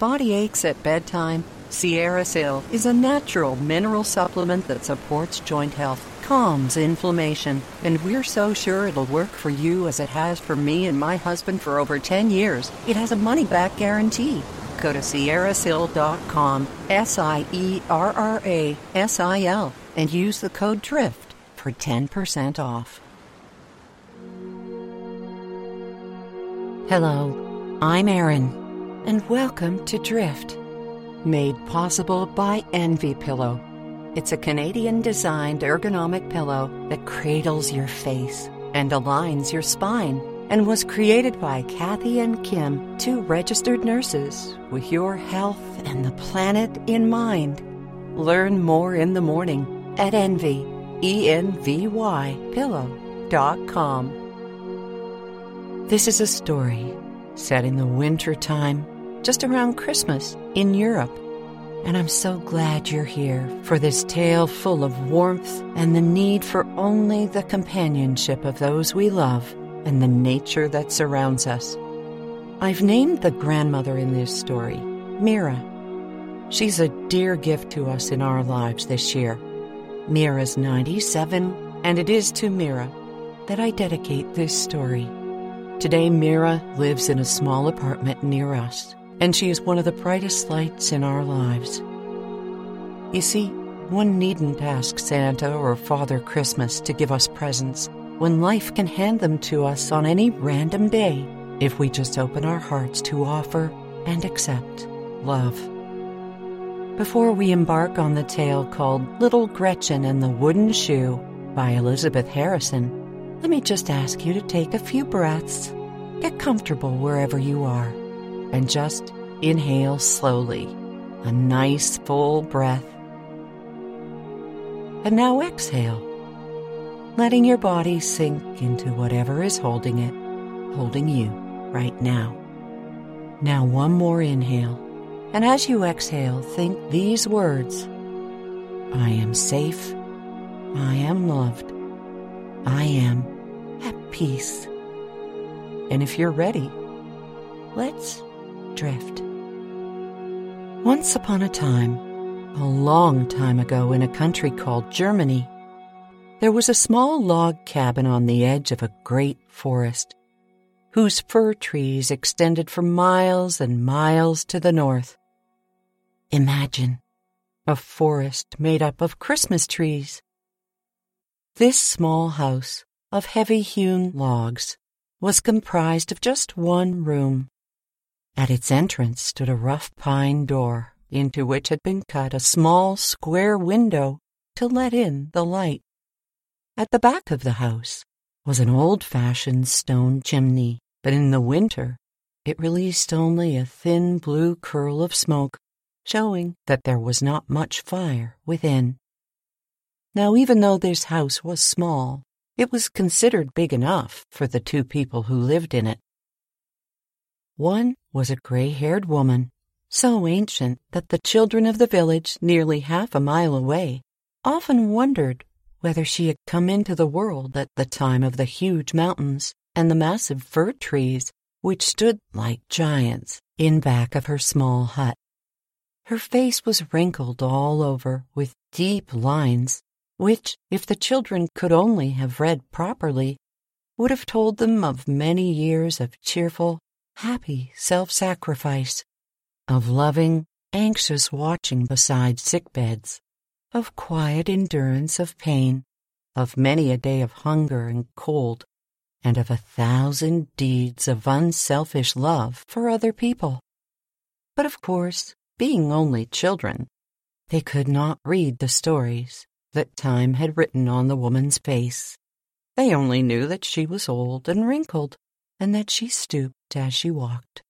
body aches at bedtime, SierraSil is a natural mineral supplement that supports joint health, calms inflammation, and we're so sure it'll work for you as it has for me and my husband for over 10 years. It has a money back guarantee. Go to sierrasil.com, S I E R R A S I L, and use the code DRIFT for 10% off. Hello, I'm Erin, and welcome to Drift, made possible by Envy Pillow. It's a Canadian designed ergonomic pillow that cradles your face and aligns your spine and was created by Kathy and Kim, two registered nurses with your health and the planet in mind. Learn more in the morning at envy, E-N-V-Y, pillow.com. This is a story set in the winter time, just around Christmas in Europe. And I'm so glad you're here for this tale full of warmth and the need for only the companionship of those we love and the nature that surrounds us. I've named the grandmother in this story Mira. She's a dear gift to us in our lives this year. Mira's 97, and it is to Mira that I dedicate this story. Today, Mira lives in a small apartment near us, and she is one of the brightest lights in our lives. You see, one needn't ask Santa or Father Christmas to give us presents when life can hand them to us on any random day if we just open our hearts to offer and accept love. Before we embark on the tale called Little Gretchen and the Wooden Shoe by Elizabeth Harrison, let me just ask you to take a few breaths, get comfortable wherever you are, and just inhale slowly, a nice full breath. And now exhale, letting your body sink into whatever is holding it, holding you right now. Now, one more inhale, and as you exhale, think these words. I am safe, I am loved, I am at peace. And if you're ready, let's drift. Once upon a time, a long time ago in a country called Germany, there was a small log cabin on the edge of a great forest, whose fir trees extended for miles and miles to the north. Imagine a forest made up of Christmas trees. This small house of heavy hewn logs was comprised of just one room. At its entrance stood a rough pine door into which had been cut a small square window to let in the light. At the back of the house was an old fashioned stone chimney, but in the winter it released only a thin blue curl of smoke, showing that there was not much fire within. Now, even though this house was small, it was considered big enough for the two people who lived in it. One was a gray haired woman, so ancient that the children of the village, nearly half a mile away, often wondered whether she had come into the world at the time of the huge mountains and the massive fir trees which stood like giants in back of her small hut. Her face was wrinkled all over with deep lines, which, if the children could only have read properly, would have told them of many years of cheerful, happy self sacrifice, of loving, anxious watching beside sick beds, of quiet endurance of pain, of many a day of hunger and cold, and of a thousand deeds of unselfish love for other people. But of course, being only children, they could not read the stories that time had written on the woman's face. They only knew that she was old and wrinkled, and that she stooped as she walked.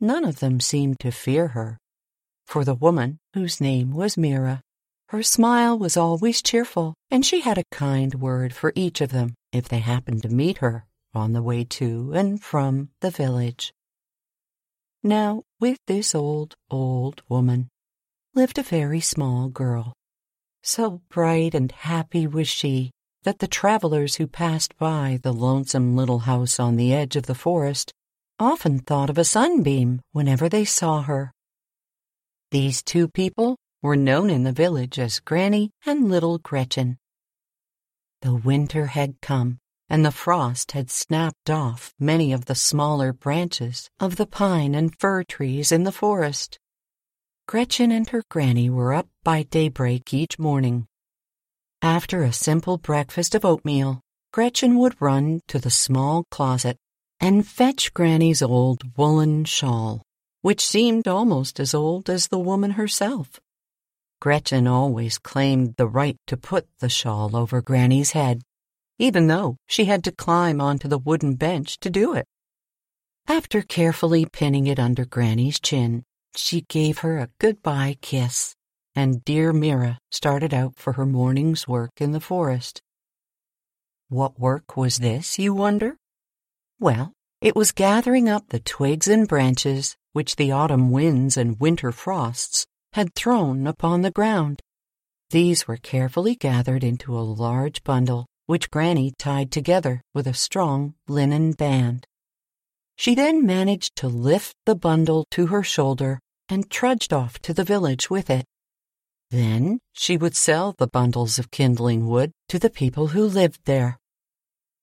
None of them seemed to fear her, for the woman, whose name was Mira, her smile was always cheerful, and she had a kind word for each of them if they happened to meet her on the way to and from the village. Now, with this old, old woman lived a very small girl. So bright and happy was she that the travelers who passed by the lonesome little house on the edge of the forest often thought of a sunbeam whenever they saw her. These two people were known in the village as Granny and Little Gretchen. The winter had come, and the frost had snapped off many of the smaller branches of the pine and fir trees in the forest. Gretchen and her granny were up by daybreak each morning. After a simple breakfast of oatmeal, Gretchen would run to the small closet and fetch Granny's old woolen shawl, which seemed almost as old as the woman herself. Gretchen always claimed the right to put the shawl over Granny's head, even though she had to climb onto the wooden bench to do it. After carefully pinning it under Granny's chin, she gave her a goodbye kiss, and dear Mira started out for her morning's work in the forest. What work was this, you wonder? Well, it was gathering up the twigs and branches which the autumn winds and winter frosts had thrown upon the ground. These were carefully gathered into a large bundle, which Granny tied together with a strong linen band. She then managed to lift the bundle to her shoulder and trudged off to the village with it. Then she would sell the bundles of kindling wood to the people who lived there.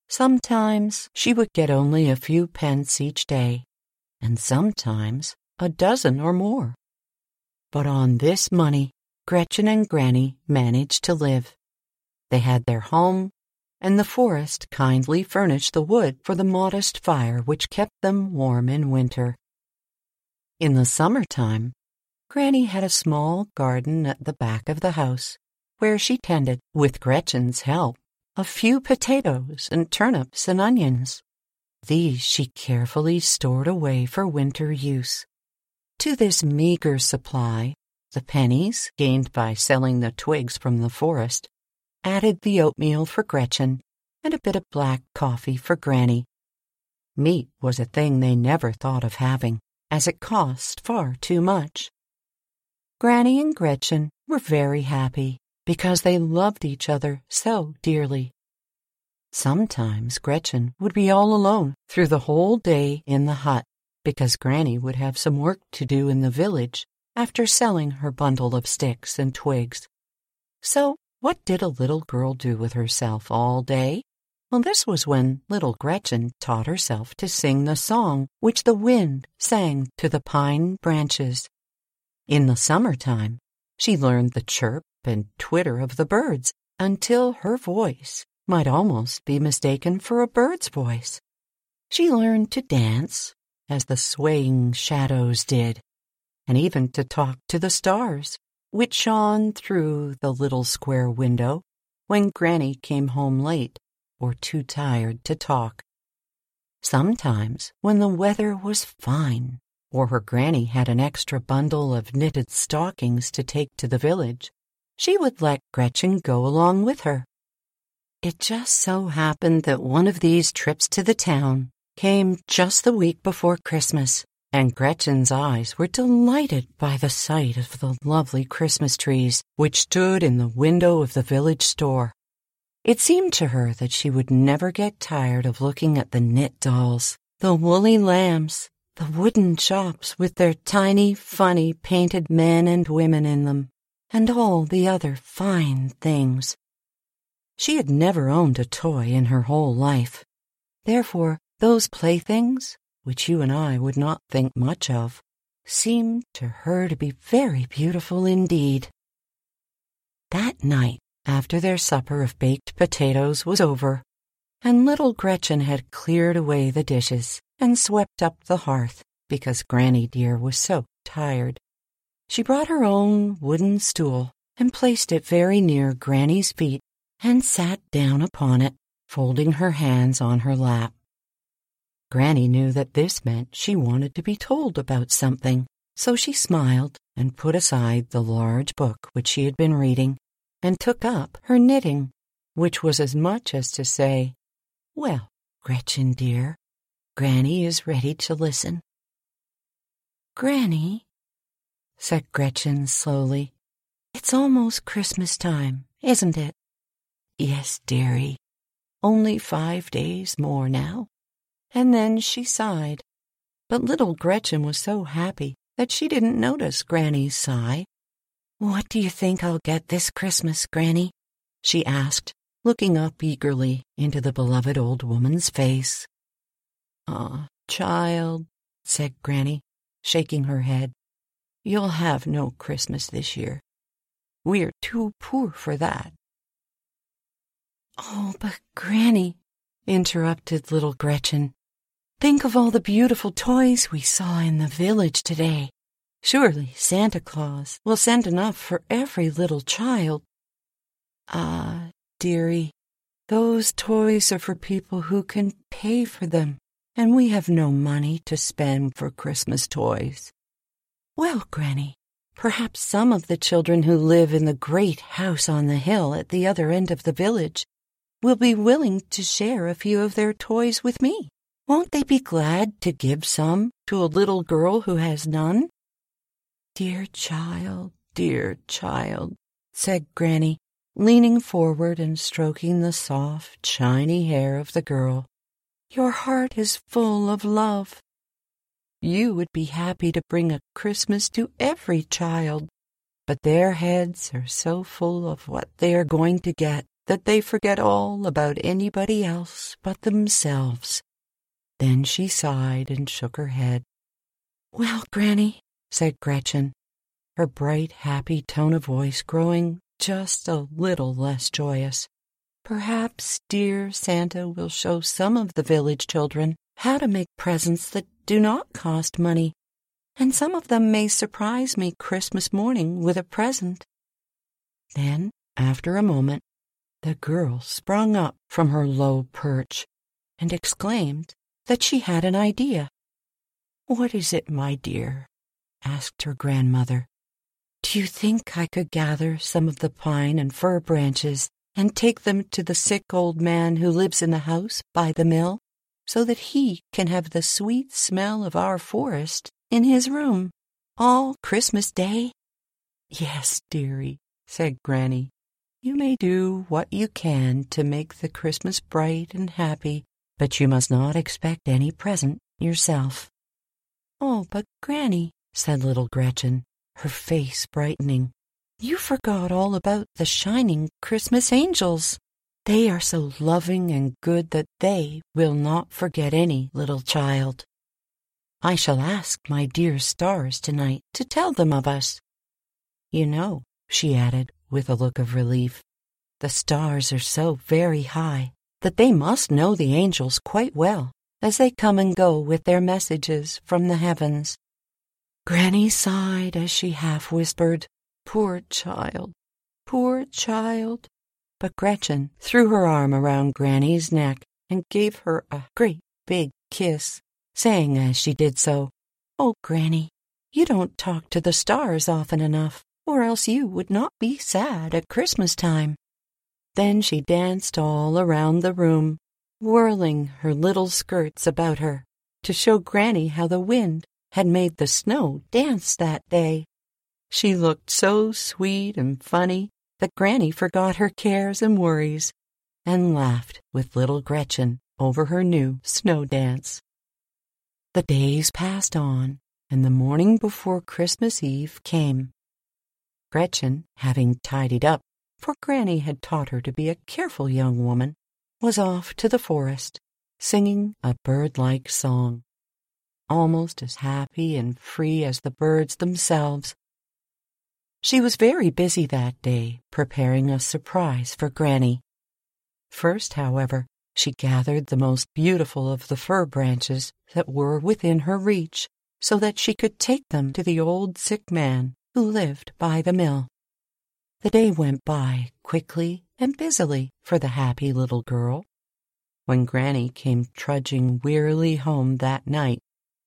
Sometimes she would get only a few pence each day, and sometimes a dozen or more. But on this money, Gretchen and Granny managed to live. They had their home, and the forest kindly furnished the wood for the modest fire which kept them warm in winter. In the summertime, Granny had a small garden at the back of the house, where she tended, with Gretchen's help, a few potatoes and turnips and onions. These she carefully stored away for winter use. To this meager supply, the pennies gained by selling the twigs from the forest added the oatmeal for Gretchen and a bit of black coffee for Granny. Meat was a thing they never thought of having as it cost far too much. Granny and Gretchen were very happy because they loved each other so dearly. Sometimes Gretchen would be all alone through the whole day in the hut because Granny would have some work to do in the village after selling her bundle of sticks and twigs. So, what did a little girl do with herself all day? Well, this was when little Gretchen taught herself to sing the song which the wind sang to the pine branches. In the summertime, she learned the chirp and twitter of the birds until her voice might almost be mistaken for a bird's voice. She learned to dance, as the swaying shadows did, and even to talk to the stars, which shone through the little square window when Granny came home late or too tired to talk. Sometimes, when the weather was fine, or her granny had an extra bundle of knitted stockings to take to the village, she would let Gretchen go along with her. It just so happened that one of these trips to the town came just the week before Christmas, and Gretchen's eyes were delighted by the sight of the lovely Christmas trees which stood in the window of the village store. It seemed to her that she would never get tired of looking at the knit dolls, the woolly lambs, the wooden shops with their tiny, funny, painted men and women in them, and all the other fine things. She had never owned a toy in her whole life. Therefore, those playthings, which you and I would not think much of, seemed to her to be very beautiful indeed. That night, after their supper of baked potatoes was over, and little Gretchen had cleared away the dishes and swept up the hearth because Granny dear was so tired. She brought her own wooden stool and placed it very near Granny's feet and sat down upon it, folding her hands on her lap. Granny knew that this meant she wanted to be told about something, so she smiled and put aside the large book which she had been reading and took up her knitting, which was as much as to say, Well, Gretchen dear, Granny is ready to listen. Granny, said Gretchen slowly, it's almost Christmas time, isn't it? Yes, dearie, only five days more now. And then she sighed. But little Gretchen was so happy that she didn't notice Granny's sigh. What do you think I'll get this Christmas, Granny? she asked, looking up eagerly into the beloved old woman's face. Ah, child, said Granny, shaking her head, you'll have no Christmas this year. We're too poor for that. Oh, but Granny, interrupted little Gretchen, think of all the beautiful toys we saw in the village today. Surely Santa Claus will send enough for every little child. Ah, dearie, those toys are for people who can pay for them, and we have no money to spend for Christmas toys. Well, Granny, perhaps some of the children who live in the great house on the hill at the other end of the village will be willing to share a few of their toys with me. Won't they be glad to give some to a little girl who has none? Dear child, dear child, said Granny, leaning forward and stroking the soft, shiny hair of the girl. Your heart is full of love. You would be happy to bring a Christmas to every child, but their heads are so full of what they are going to get that they forget all about anybody else but themselves. Then she sighed and shook her head. Well, Granny, said Gretchen, her bright, happy tone of voice growing just a little less joyous. Perhaps dear Santa will show some of the village children how to make presents that do not cost money, and some of them may surprise me Christmas morning with a present. Then, after a moment, the girl sprung up from her low perch and exclaimed that she had an idea. What is it, my dear? Asked her grandmother. Do you think I could gather some of the pine and fir branches and take them to the sick old man who lives in the house by the mill, so that he can have the sweet smell of our forest in his room all Christmas Day? Yes, dearie, said Granny. You may do what you can to make the Christmas bright and happy, but you must not expect any present yourself. Oh, but Granny, said little Gretchen, her face brightening. You forgot all about the shining Christmas angels. They are so loving and good that they will not forget any little child. I shall ask my dear stars tonight to tell them of us. You know, she added with a look of relief, the stars are so very high that they must know the angels quite well as they come and go with their messages from the heavens. Granny sighed as she half whispered, Poor child, poor child. But Gretchen threw her arm around Granny's neck and gave her a great big kiss, saying as she did so, Oh, Granny, you don't talk to the stars often enough, or else you would not be sad at Christmas time. Then she danced all around the room, whirling her little skirts about her to show Granny how the wind had made the snow dance that day. She looked so sweet and funny that Granny forgot her cares and worries and laughed with little Gretchen over her new snow dance. The days passed on, and the morning before Christmas Eve came. Gretchen, having tidied up, for Granny had taught her to be a careful young woman, was off to the forest, singing a bird-like song almost as happy and free as the birds themselves. She was very busy that day preparing a surprise for Granny. First, however, she gathered the most beautiful of the fir branches that were within her reach so that she could take them to the old sick man who lived by the mill. The day went by quickly and busily for the happy little girl. When Granny came trudging wearily home that night,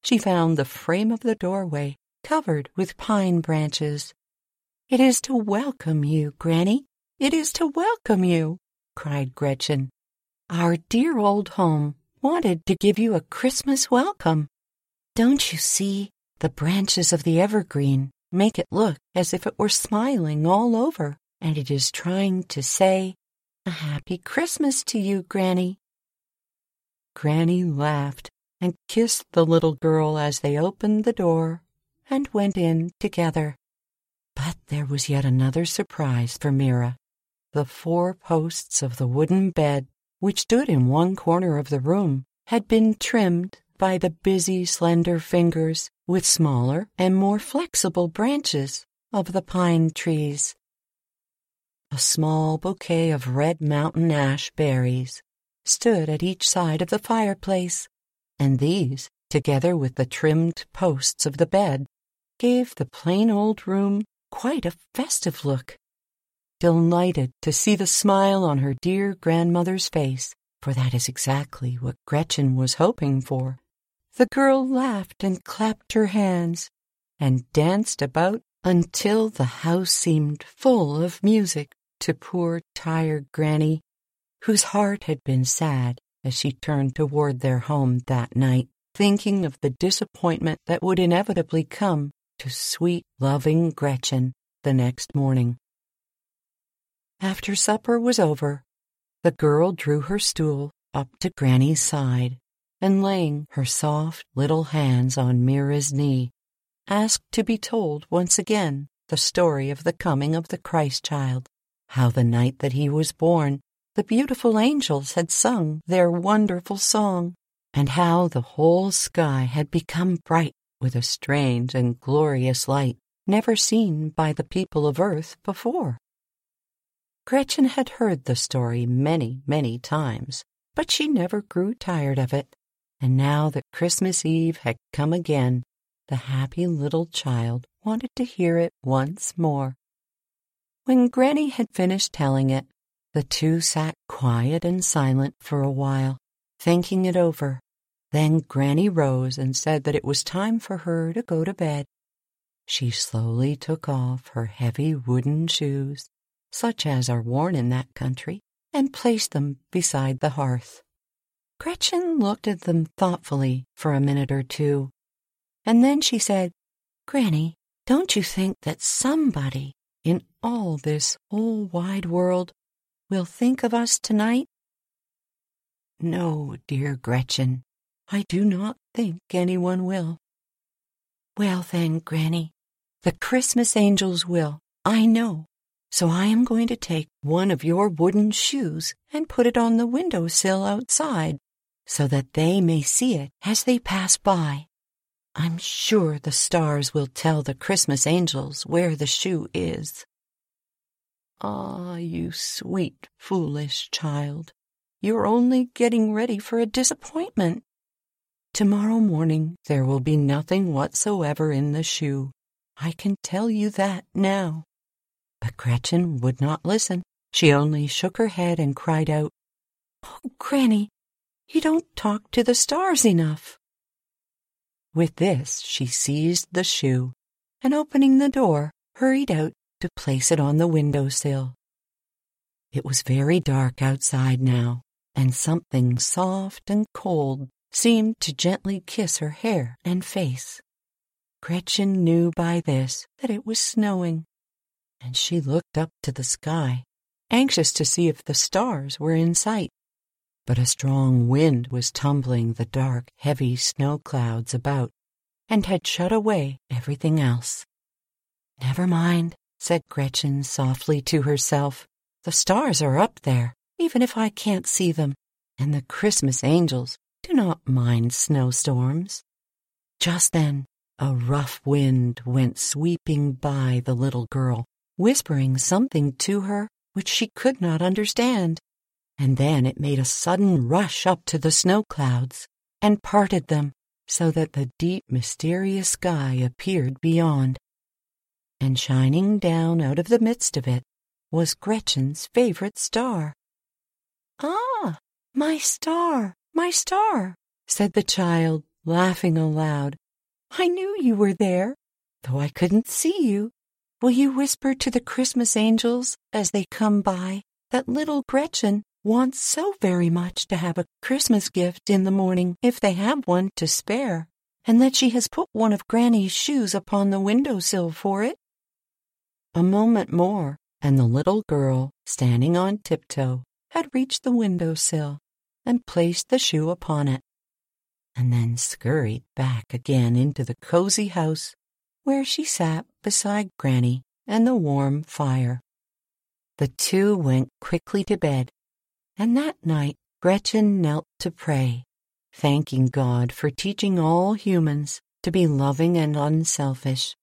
she found the frame of the doorway covered with pine branches. It is to welcome you, Granny. It is to welcome you, cried Gretchen. Our dear old home wanted to give you a Christmas welcome. Don't you see? The branches of the evergreen make it look as if it were smiling all over, and it is trying to say, A happy Christmas to you, Granny. Granny laughed and kissed the little girl as they opened the door and went in together. But there was yet another surprise for Mira. The four posts of the wooden bed, which stood in one corner of the room, had been trimmed by the busy, slender fingers with smaller and more flexible branches of the pine trees. A small bouquet of red mountain ash berries stood at each side of the fireplace, and these, together with the trimmed posts of the bed, gave the plain old room quite a festive look. Delighted to see the smile on her dear grandmother's face, for that is exactly what Gretchen was hoping for, the girl laughed and clapped her hands and danced about until the house seemed full of music to poor tired Granny, whose heart had been sad as she turned toward their home that night, thinking of the disappointment that would inevitably come to sweet, loving Gretchen the next morning. After supper was over, the girl drew her stool up to Granny's side and laying her soft little hands on Mira's knee, asked to be told once again the story of the coming of the Christ child, how the night that he was born the beautiful angels had sung their wonderful song, and how the whole sky had become bright with a strange and glorious light never seen by the people of earth before. Gretchen had heard the story many, many times, but she never grew tired of it, and now that Christmas Eve had come again, the happy little child wanted to hear it once more. When Granny had finished telling it, the two sat quiet and silent for a while, thinking it over. Then Granny rose and said that it was time for her to go to bed. She slowly took off her heavy wooden shoes, such as are worn in that country, and placed them beside the hearth. Gretchen looked at them thoughtfully for a minute or two, and then she said, Granny, don't you think that somebody in all this whole wide world will think of us tonight? No, dear Gretchen, I do not think anyone will. Well then, Granny, the Christmas angels will, I know. So I am going to take one of your wooden shoes and put it on the window sill outside so that they may see it as they pass by. I'm sure the stars will tell the Christmas angels where the shoe is. Ah, you sweet, foolish child, you're only getting ready for a disappointment. Tomorrow morning there will be nothing whatsoever in the shoe. I can tell you that now. But Gretchen would not listen. She only shook her head and cried out, Oh, Granny, you don't talk to the stars enough. With this, she seized the shoe and, opening the door, hurried out to place it on the window sill. It was very dark outside now, and something soft and cold seemed to gently kiss her hair and face. Gretchen knew by this that it was snowing, and she looked up to the sky, anxious to see if the stars were in sight but a strong wind was tumbling the dark, heavy snow clouds about and had shut away everything else. Never mind, said Gretchen softly to herself. The stars are up there, even if I can't see them, and the Christmas angels do not mind snowstorms. Just then, a rough wind went sweeping by the little girl, whispering something to her which she could not understand and then it made a sudden rush up to the snow clouds and parted them so that the deep, mysterious sky appeared beyond. And shining down out of the midst of it was Gretchen's favorite star. Ah, my star, my star, said the child, laughing aloud. I knew you were there, though I couldn't see you. Will you whisper to the Christmas angels as they come by that little Gretchen wants so very much to have a Christmas gift in the morning if they have one to spare, and that she has put one of Granny's shoes upon the window sill for it? A moment more, and the little girl, standing on tiptoe, had reached the window sill and placed the shoe upon it. and then scurried back again into the cozy house where she sat beside Granny and the warm fire. The two went quickly to bed, and that night Gretchen knelt to pray, thanking God for teaching all humans to be loving and unselfish.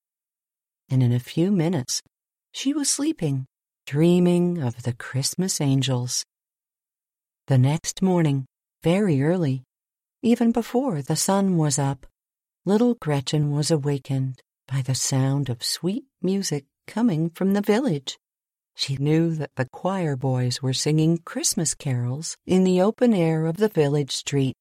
And in a few minutes, she was sleeping, dreaming of the Christmas angels. The next morning, very early, even before the sun was up, little Gretchen was awakened by the sound of sweet music coming from the village. She knew that the choir boys were singing Christmas carols in the open air of the village street.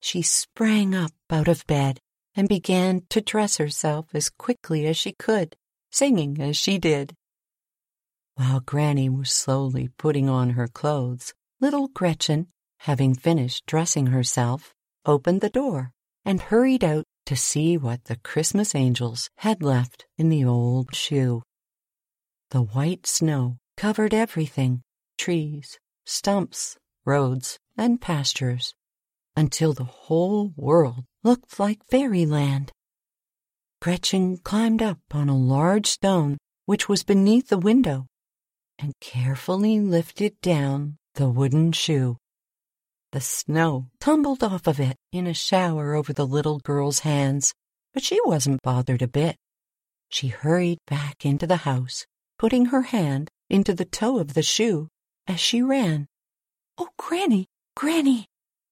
She sprang up out of bed and began to dress herself as quickly as she could, singing as she did. While Granny was slowly putting on her clothes, little Gretchen, having finished dressing herself, opened the door and hurried out to see what the Christmas angels had left in the old shoe. The white snow covered everything trees, stumps, roads, and pastures until the whole world looked like fairyland. Gretchen climbed up on a large stone which was beneath the window and carefully lifted down the wooden shoe. The snow tumbled off of it in a shower over the little girl's hands, but she wasn't bothered a bit. She hurried back into the house, putting her hand into the toe of the shoe as she ran. Oh, Granny, Granny,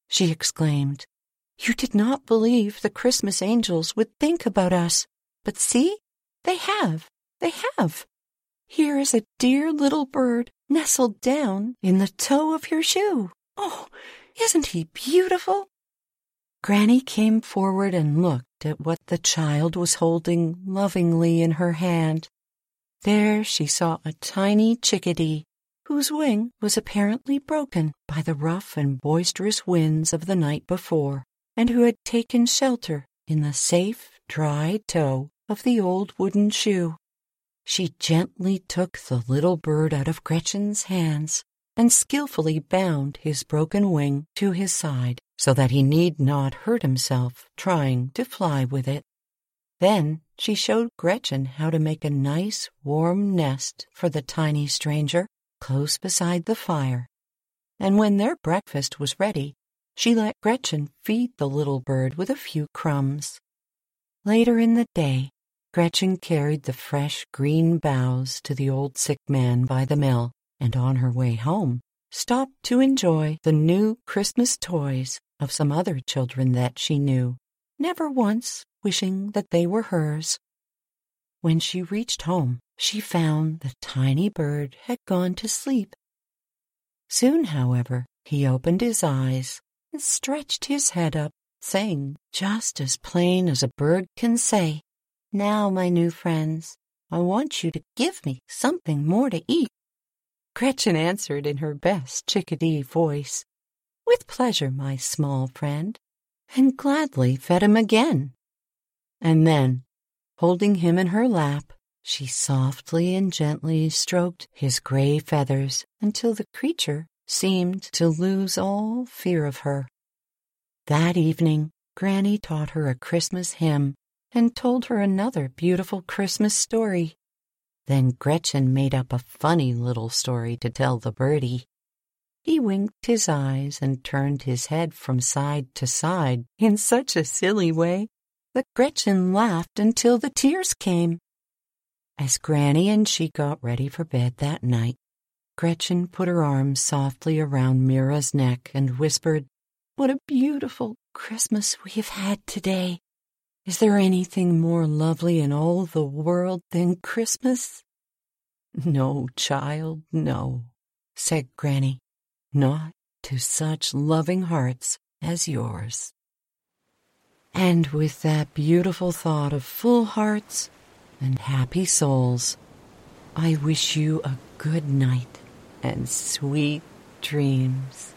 she exclaimed. You did not believe the Christmas angels would think about us, but see, they have, they have. Here is a dear little bird nestled down in the toe of your shoe. Oh, isn't he beautiful? Granny came forward and looked at what the child was holding lovingly in her hand. There she saw a tiny chickadee whose wing was apparently broken by the rough and boisterous winds of the night before, and who had taken shelter in the safe, dry toe of the old wooden shoe. She gently took the little bird out of Gretchen's hands and skillfully bound his broken wing to his side so that he need not hurt himself trying to fly with it. Then she showed Gretchen how to make a nice warm nest for the tiny stranger close beside the fire. And when their breakfast was ready, she let Gretchen feed the little bird with a few crumbs. Later in the day, Gretchen carried the fresh green boughs to the old sick man by the mill and on her way home, stopped to enjoy the new Christmas toys of some other children that she knew, never once wishing that they were hers. When she reached home, she found the tiny bird had gone to sleep. Soon, however, he opened his eyes and stretched his head up, saying, just as plain as a bird can say, Now, my new friends, I want you to give me something more to eat. Gretchen answered in her best chickadee voice, With pleasure, my small friend, and gladly fed him again. And then, holding him in her lap, she softly and gently stroked his gray feathers until the creature seemed to lose all fear of her. That evening, Granny taught her a Christmas hymn and told her another beautiful Christmas story. Then Gretchen made up a funny little story to tell the birdie. He winked his eyes and turned his head from side to side in such a silly way that Gretchen laughed until the tears came. As Granny and she got ready for bed that night, Gretchen put her arms softly around Mira's neck and whispered, What a beautiful Christmas we have had today. Is there anything more lovely in all the world than Christmas? No, child, no, said Granny, not to such loving hearts as yours. And with that beautiful thought of full hearts and happy souls, I wish you a good night and sweet dreams.